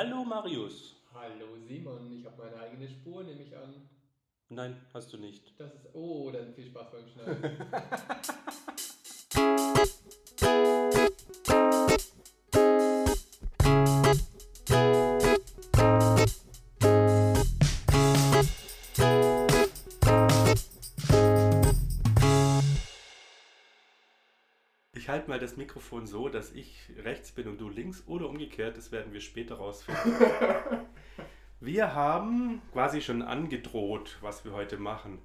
Hallo Marius. Hallo Simon, ich habe meine eigene Spur, nehme ich an. Nein, hast du nicht. Das ist. Oh, dann viel Spaß beim Schneiden. Mikrofon so, dass ich rechts bin und du links oder umgekehrt. Das werden wir später rausfinden. wir haben quasi schon angedroht, was wir heute machen.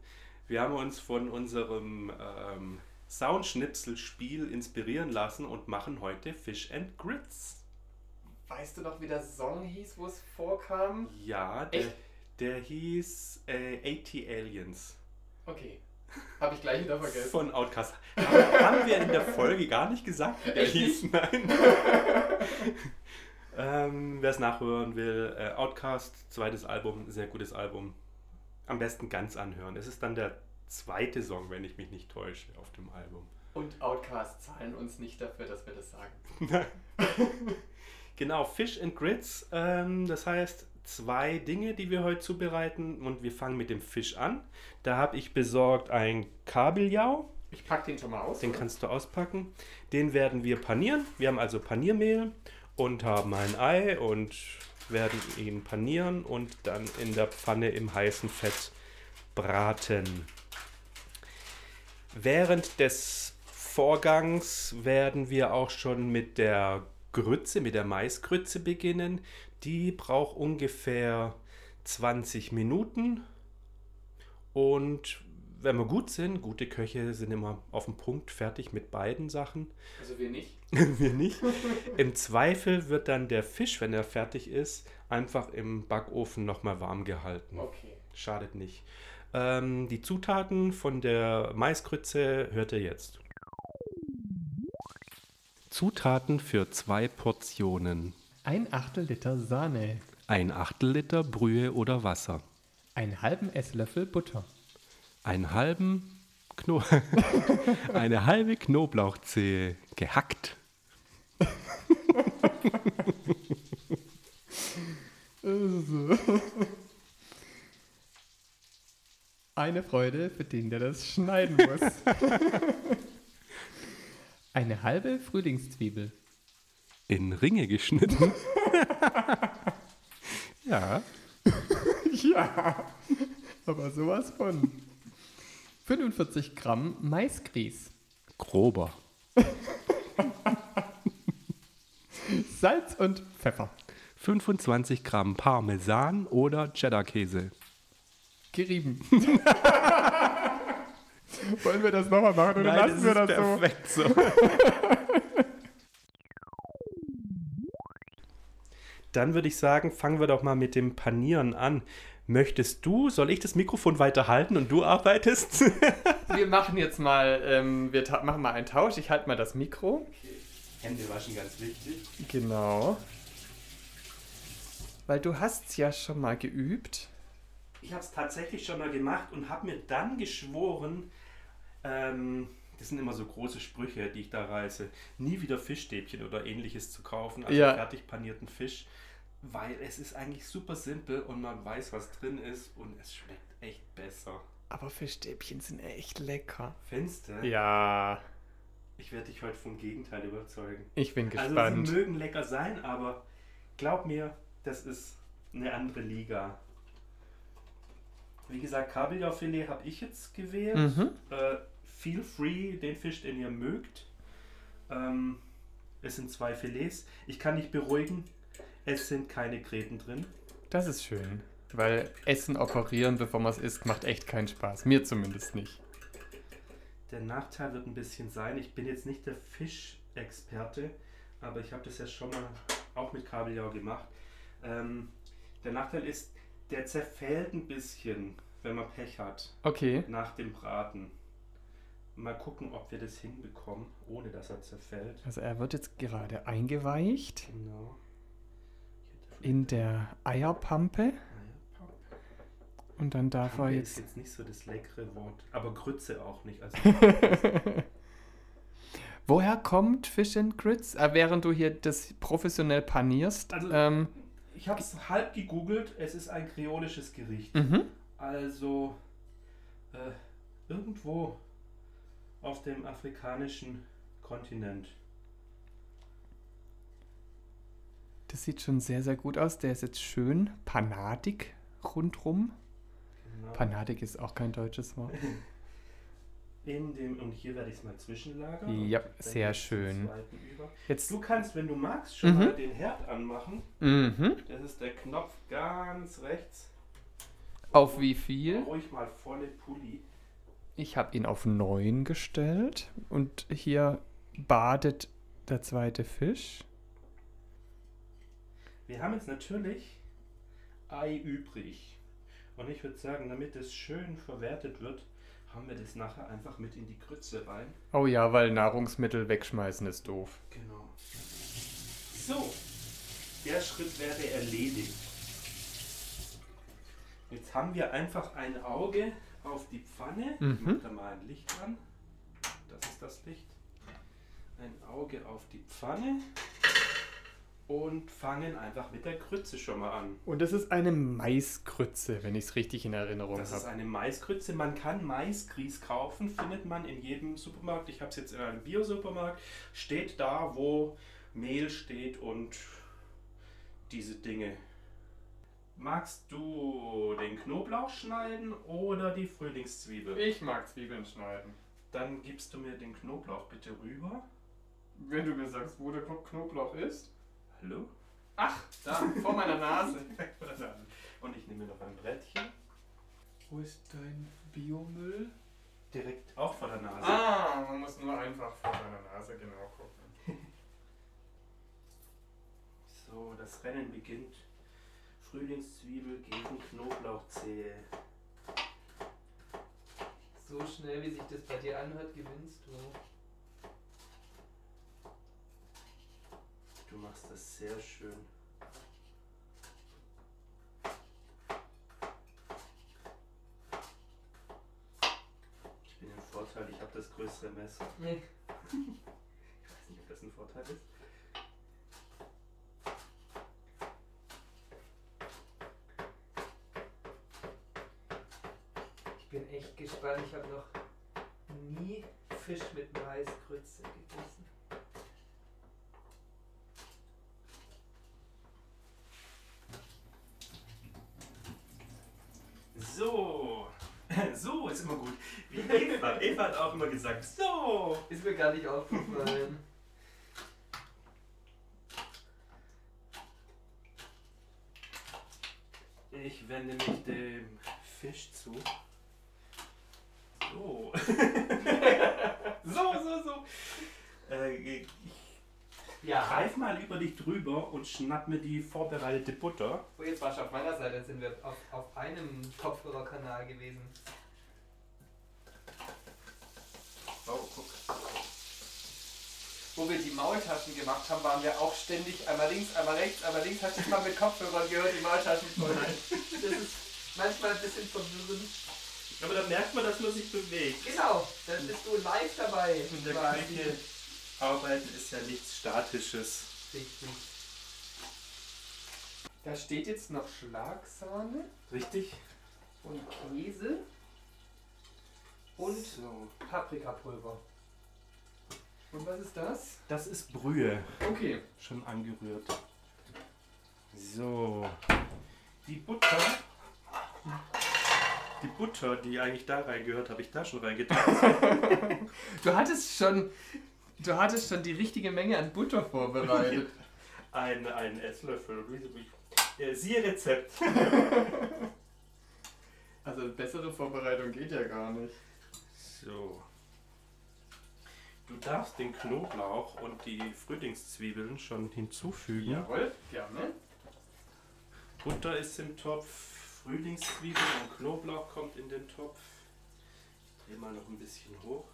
Wir haben uns von unserem ähm, Soundschnipselspiel inspirieren lassen und machen heute Fish and Grits. weißt du noch, wie der Song hieß, wo es vorkam? Ja, der, der hieß äh, 80 Aliens. Okay. Habe ich gleich wieder vergessen. Von Outcast. Haben wir in der Folge gar nicht gesagt, wie der Echt hieß? Nein. ähm, Wer es nachhören will, äh, Outcast, zweites Album, sehr gutes Album. Am besten ganz anhören. Es ist dann der zweite Song, wenn ich mich nicht täusche, auf dem Album. Und Outcast zahlen uns nicht dafür, dass wir das sagen. Genau, Fish and Grits. Ähm, das heißt, zwei Dinge, die wir heute zubereiten. Und wir fangen mit dem Fisch an. Da habe ich besorgt ein Kabeljau. Ich pack den schon mal aus. Den oder? kannst du auspacken. Den werden wir panieren. Wir haben also Paniermehl und haben ein Ei und werden ihn panieren und dann in der Pfanne im heißen Fett braten. Während des Vorgangs werden wir auch schon mit der Grütze, mit der Maisgrütze beginnen. Die braucht ungefähr 20 Minuten. Und wenn wir gut sind, gute Köche sind immer auf dem Punkt fertig mit beiden Sachen. Also wir nicht. wir nicht. Im Zweifel wird dann der Fisch, wenn er fertig ist, einfach im Backofen nochmal warm gehalten. Okay. Schadet nicht. Ähm, die Zutaten von der Maisgrütze hört ihr jetzt. Zutaten für zwei Portionen. Ein Achtel Liter Sahne. Ein Achtel Liter Brühe oder Wasser. Einen halben Esslöffel Butter. Einen halben Kno eine halbe Knoblauchzehe gehackt. Eine Freude für den, der das schneiden muss. Eine halbe Frühlingszwiebel. In Ringe geschnitten. ja. Ja, aber sowas von. 45 Gramm Maisgrieß. Grober. Salz und Pfeffer. 25 Gramm Parmesan oder Cheddar-Käse. Gerieben. Wollen wir das nochmal machen oder lassen wir das so? perfekt so. Dann würde ich sagen, fangen wir doch mal mit dem Panieren an. Möchtest du, soll ich das Mikrofon weiter halten und du arbeitest? Wir machen jetzt mal, ähm, wir machen mal einen Tausch. Ich halte mal das Mikro. Hände waschen ganz wichtig. Genau. Weil du hast ja schon mal geübt. Ich habe es tatsächlich schon mal gemacht und habe mir dann geschworen, ähm, das sind immer so große Sprüche, die ich da reiße, nie wieder Fischstäbchen oder ähnliches zu kaufen, also Ja. fertig panierten Fisch, weil es ist eigentlich super simpel und man weiß, was drin ist und es schmeckt echt besser. Aber Fischstäbchen sind echt lecker. Findest du? Ja, Ich werde dich heute vom Gegenteil überzeugen. ich bin Also gespannt. sie mögen lecker sein, aber glaub mir, das ist eine andere Liga. Wie gesagt, Kabeljaufilet habe ich jetzt gewählt. mhm. Äh, feel free, den Fisch, den ihr mögt. Ähm, es sind zwei Filets. Ich kann dich beruhigen, es sind keine Gräten drin. Das ist schön. Weil Essen operieren, bevor man es isst, macht echt keinen Spaß. Mir zumindest nicht. Der Nachteil wird ein bisschen sein, ich bin jetzt nicht der Fischexperte, aber ich habe das ja schon mal auch mit Kabeljau gemacht. Ähm, der Nachteil ist, der zerfällt ein bisschen, wenn man Pech hat, Okay. nach dem Braten. Mal gucken, ob wir das hinbekommen, ohne dass er zerfällt. Also er wird jetzt gerade eingeweicht Genau. In der Eierpampe. Und dann darf er Pampe ist jetzt. jetzt nicht so das leckere Wort, aber Grütze auch nicht. Also Woher kommt Fish and Grits? Äh, während du hier das professionell panierst. Also- ähm, ich habe es halb gegoogelt. Es ist ein kreolisches Gericht. Mhm. Also äh, irgendwo auf dem afrikanischen Kontinent. Das sieht schon sehr, sehr gut aus. Der ist jetzt schön panadig rundrum. Genau. Panadig ist auch kein deutsches Wort. In dem, und hier werde ich es mal zwischenlagern. Ja, und sehr schön. Jetzt. Du kannst, wenn du magst, schon Mhm. mal den Herd anmachen. Mhm. Das ist der Knopf ganz rechts. Auf wie viel? Ruhig mal volle Pulli. Ich habe ihn auf 9 gestellt. Und hier badet der zweite Fisch. Wir haben jetzt natürlich Ei übrig. Und ich würde sagen, damit es schön verwertet wird, haben wir das nachher einfach mit in die Grütze rein. Oh ja, weil Nahrungsmittel wegschmeißen ist doof. Genau. So, der Schritt wäre erledigt. Jetzt haben wir einfach ein Auge auf die Pfanne. Mhm. Ich mache da mal ein Licht an. Das ist das Licht. Ein Auge auf die Pfanne. Und fangen einfach mit der Grütze schon mal an. Und das ist eine Maiskrütze, wenn ich es richtig in Erinnerung Das ist habe. eine Maisgrütze. Man kann Maisgrieß kaufen, findet man in jedem Supermarkt. Ich habe es jetzt in einem Bio-Supermarkt. Steht da, wo Mehl steht und diese Dinge. Magst du den Knoblauch schneiden oder die Frühlingszwiebel? Ich mag Zwiebeln schneiden. Dann gibst du mir den Knoblauch bitte rüber. Wenn du mir sagst, wo der Knoblauch ist. Hallo? Ach, da, vor meiner Nase. Und ich nehme noch ein Brettchen. Wo ist dein Biomüll? Direkt auch vor der Nase. Ah, man muss nur einfach vor deiner Nase genau gucken. So, das Rennen beginnt. Frühlingszwiebel gegen Knoblauchzehe. So schnell, wie sich das bei dir anhört, gewinnst du. Du machst das sehr schön. Ich bin im Vorteil, ich habe das größere Messer. Nee. Ich weiß nicht, ob das ein Vorteil ist. Ich bin echt gespannt. Ich habe noch nie Fisch mit Maisgrütze gegessen. So, so ist immer gut. Wie Eva. Eva hat auch immer gesagt, so. Ist mir gar nicht aufgefallen. Ich wende mich dem Fisch zu. So. so, so, so. Äh, ich ja. greif mal über dich drüber und schnapp mir die vorbereitete Butter. Oh, jetzt warst du auf meiner Seite. Jetzt sind wir auf, auf einem Kopfhörerkanal gewesen. Oh, guck. Wo wir die Maultaschen gemacht haben, waren wir auch ständig einmal links, einmal rechts, einmal links. Hast du mal mit Kopfhörern gehört, die Maultaschen voll. Das ist manchmal ein bisschen verwirrend. Aber da merkt man, dass man sich bewegt. Genau, dann bist du live dabei. In der. Küche arbeiten ist ja nichts Statisches. Richtig. Da steht jetzt noch Schlagsahne Richtig? Und Käse und so. Paprikapulver. Und was ist das? Das ist Brühe. Okay. Schon angerührt. So. Die Butter. Die Butter, die eigentlich da reingehört, habe ich da schon reingetan. Du hattest schon. Du hattest schon die richtige Menge an Butter vorbereitet. Ein, ein Esslöffel. Siehe Rezept. Also bessere Vorbereitung geht ja gar nicht. So. Du darfst den Knoblauch und die Frühlingszwiebeln schon hinzufügen. Jawohl, gerne. Butter ist im Topf, Frühlingszwiebeln und Knoblauch kommt in den Topf. Ich drehe mal noch ein bisschen hoch.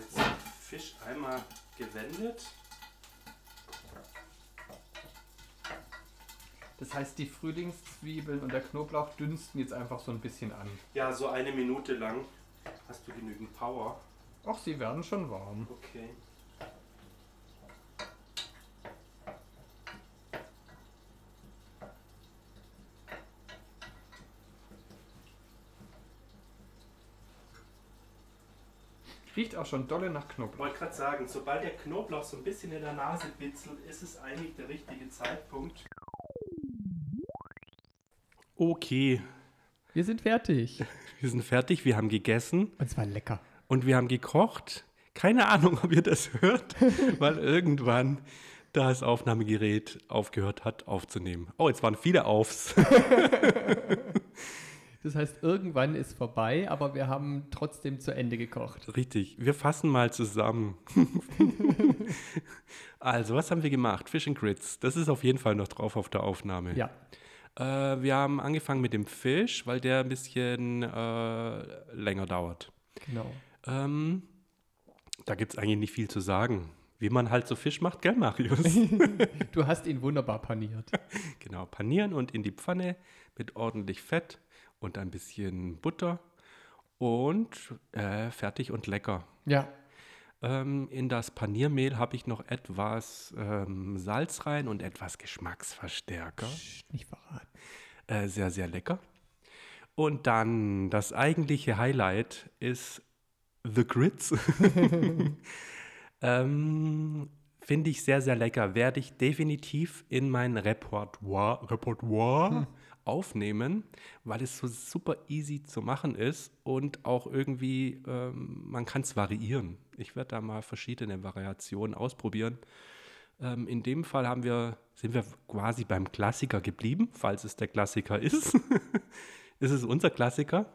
Jetzt Fisch einmal gewendet. Das heißt, die Frühlingszwiebeln und der Knoblauch dünsten jetzt einfach so ein bisschen an. Ja, so eine Minute lang. Hast du genügend Power? Ach, sie werden schon warm. Okay. Riecht auch schon dolle nach Ich Knoblauch. wollte gerade sagen, sobald der Knoblauch so ein bisschen in der Nase bitzelt, ist es eigentlich der richtige Zeitpunkt. Okay, Wir sind fertig. wir sind fertig, wir haben gegessen Und zwar lecker. und wir haben gekocht. Keine Ahnung, ob ihr das hört, weil irgendwann das Aufnahmegerät aufgehört hat aufzunehmen. Oh, jetzt waren viele Aufs. Das heißt, irgendwann ist vorbei, aber wir haben trotzdem zu Ende gekocht. Richtig, wir fassen mal zusammen. also, was haben wir gemacht? Fish and Grits. Das ist auf jeden Fall noch drauf auf der Aufnahme. Ja. Äh, wir haben angefangen mit dem Fisch, weil der ein bisschen äh, länger dauert. Genau. Ähm, da gibt es eigentlich nicht viel zu sagen. Wie man halt so Fisch macht, gell, Marius? Du hast ihn wunderbar paniert. genau, panieren und in die Pfanne mit ordentlich Fett und ein bisschen Butter und äh, fertig und lecker. Ja. Ähm, in das Paniermehl habe ich noch etwas ähm, Salz rein und etwas Geschmacksverstärker. Psst, nicht verraten. Äh, sehr, sehr lecker. Und dann das eigentliche Highlight ist The Grits. ähm, Finde ich sehr, sehr lecker. Werde ich definitiv in mein Repertoire, Repertoire aufnehmen, weil es so super easy zu machen ist und auch irgendwie, ähm, man kann es variieren. Ich werde da mal verschiedene Variationen ausprobieren. Ähm, in dem Fall haben wir, sind wir quasi beim Klassiker geblieben, falls es der Klassiker ist. ist es unser Klassiker?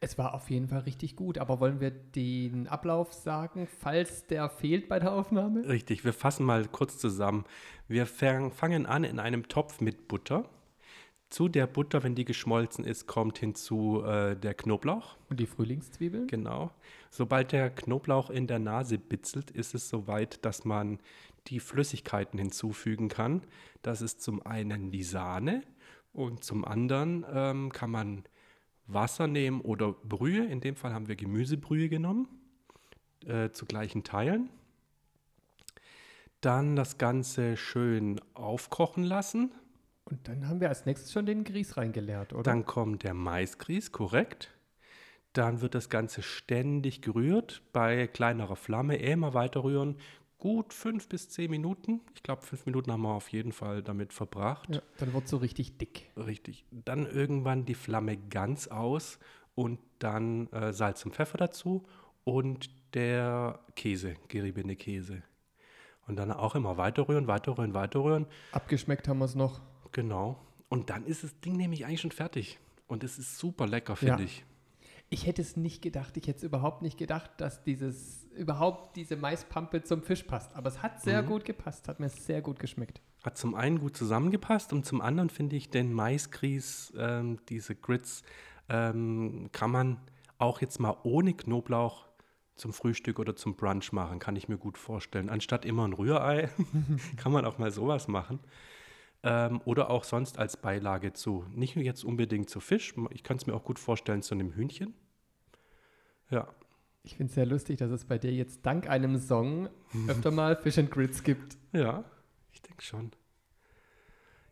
Es war auf jeden Fall richtig gut, aber wollen wir den Ablauf sagen, falls der fehlt bei der Aufnahme? Richtig, wir fassen mal kurz zusammen. Wir fang, fangen an in einem Topf mit Butter. Zu der Butter, wenn die geschmolzen ist, kommt hinzu äh, der Knoblauch. Und die Frühlingszwiebeln? Genau. Sobald der Knoblauch in der Nase bitzelt, ist es soweit, dass man die Flüssigkeiten hinzufügen kann. Das ist zum einen die Sahne und zum anderen ähm, kann man Wasser nehmen oder Brühe. In dem Fall haben wir Gemüsebrühe genommen, äh, zu gleichen Teilen. Dann das Ganze schön aufkochen lassen. Und dann haben wir als nächstes schon den Grieß reingeleert, oder? Dann kommt der Maisgrieß, korrekt. Dann wird das Ganze ständig gerührt, bei kleinerer Flamme immer weiter rühren. Gut fünf bis zehn Minuten. Ich glaube, fünf Minuten haben wir auf jeden Fall damit verbracht. ja, dann wird es so richtig dick. Richtig. Dann irgendwann die Flamme ganz aus und dann äh, Salz und Pfeffer dazu und der Käse, geriebene Käse. Und dann auch immer weiter rühren, weiter rühren, weiter rühren. Abgeschmeckt haben wir es noch. Genau. Und dann ist das Ding nämlich eigentlich schon fertig. Und es ist super lecker, finde Ja. ich. Ich hätte es nicht gedacht, ich hätte es überhaupt nicht gedacht, dass dieses, überhaupt diese Maispampe zum Fisch passt. Aber es hat sehr Mhm. gut gepasst, hat mir sehr gut geschmeckt. Hat zum einen gut zusammengepasst und zum anderen finde ich den Maisgrieß, ähm, diese Grits, ähm, kann man auch jetzt mal ohne Knoblauch zum Frühstück oder zum Brunch machen, kann ich mir gut vorstellen. Anstatt immer ein Rührei kann man auch mal sowas machen. Ähm, oder auch sonst als Beilage zu, nicht nur jetzt unbedingt zu Fisch, ich kann es mir auch gut vorstellen zu einem Hühnchen. Ja, Ich finde es sehr lustig, dass es bei dir jetzt dank einem Song öfter mal Fish and Grits gibt. Ja, ich denke schon.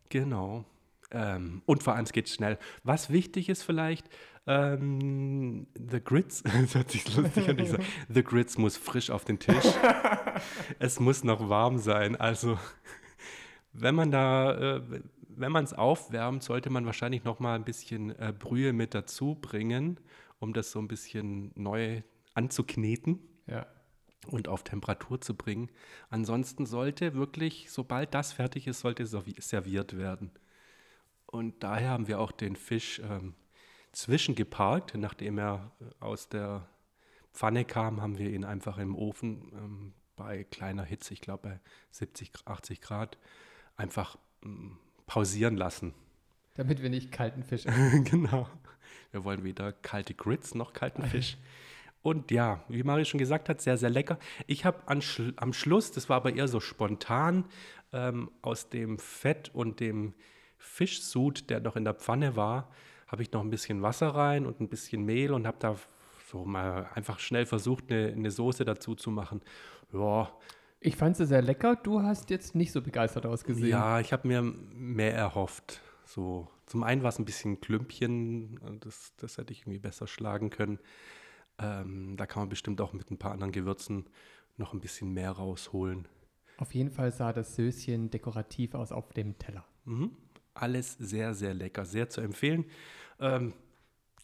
Genau. Ähm, und vor allem, es geht schnell. Was wichtig ist vielleicht, ähm, The Grits, das hört sich lustig an, ich sag, The Grits muss frisch auf den Tisch. es muss noch warm sein. Also, wenn man da, äh, wenn man es aufwärmt, sollte man wahrscheinlich noch mal ein bisschen äh, Brühe mit dazu bringen, um das so ein bisschen neu anzukneten Ja. und auf Temperatur zu bringen. Ansonsten sollte wirklich, sobald das fertig ist, sollte servi- serviert werden. Und daher haben wir auch den Fisch ähm, zwischengeparkt. Nachdem er äh, aus der Pfanne kam, haben wir ihn einfach im Ofen ähm, bei kleiner Hitze, ich glaube bei 70, 80 Grad, einfach ähm, pausieren lassen. Damit wir nicht kalten Fisch essen. genau. Wir wollen weder kalte Grits noch kalten Fisch. Und ja, wie Mario schon gesagt hat, sehr, sehr lecker. Ich habe am Schluss, das war aber eher so spontan, ähm, aus dem Fett und dem Fischsud, der noch in der Pfanne war, habe ich noch ein bisschen Wasser rein und ein bisschen Mehl und habe da so mal einfach schnell versucht, eine, eine Soße dazu zu machen. Ja. Ich fand sie sehr lecker. Du hast jetzt nicht so begeistert ausgesehen. Ja, ich habe mir mehr erhofft. So, zum einen war es ein bisschen Klümpchen, das, das hätte ich irgendwie besser schlagen können. Ähm, da kann man bestimmt auch mit ein paar anderen Gewürzen noch ein bisschen mehr rausholen. Auf jeden Fall sah das Söschen dekorativ aus auf dem Teller. Mhm. Alles sehr, sehr lecker, sehr zu empfehlen. Ähm,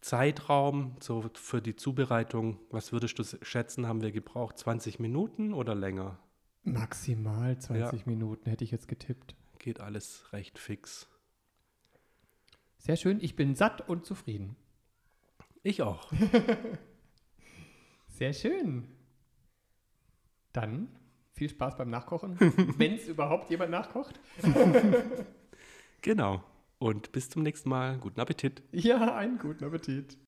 Zeitraum so für die Zubereitung, was würdest du schätzen, haben wir gebraucht? 20 Minuten oder länger? Maximal 20 ja. Minuten hätte ich jetzt getippt. Geht alles recht fix. Sehr schön, ich bin satt und zufrieden. Ich auch. Sehr schön. Dann viel Spaß beim Nachkochen, wenn es überhaupt jemand nachkocht. genau. Und bis zum nächsten Mal. Guten Appetit. Ja, einen guten Appetit.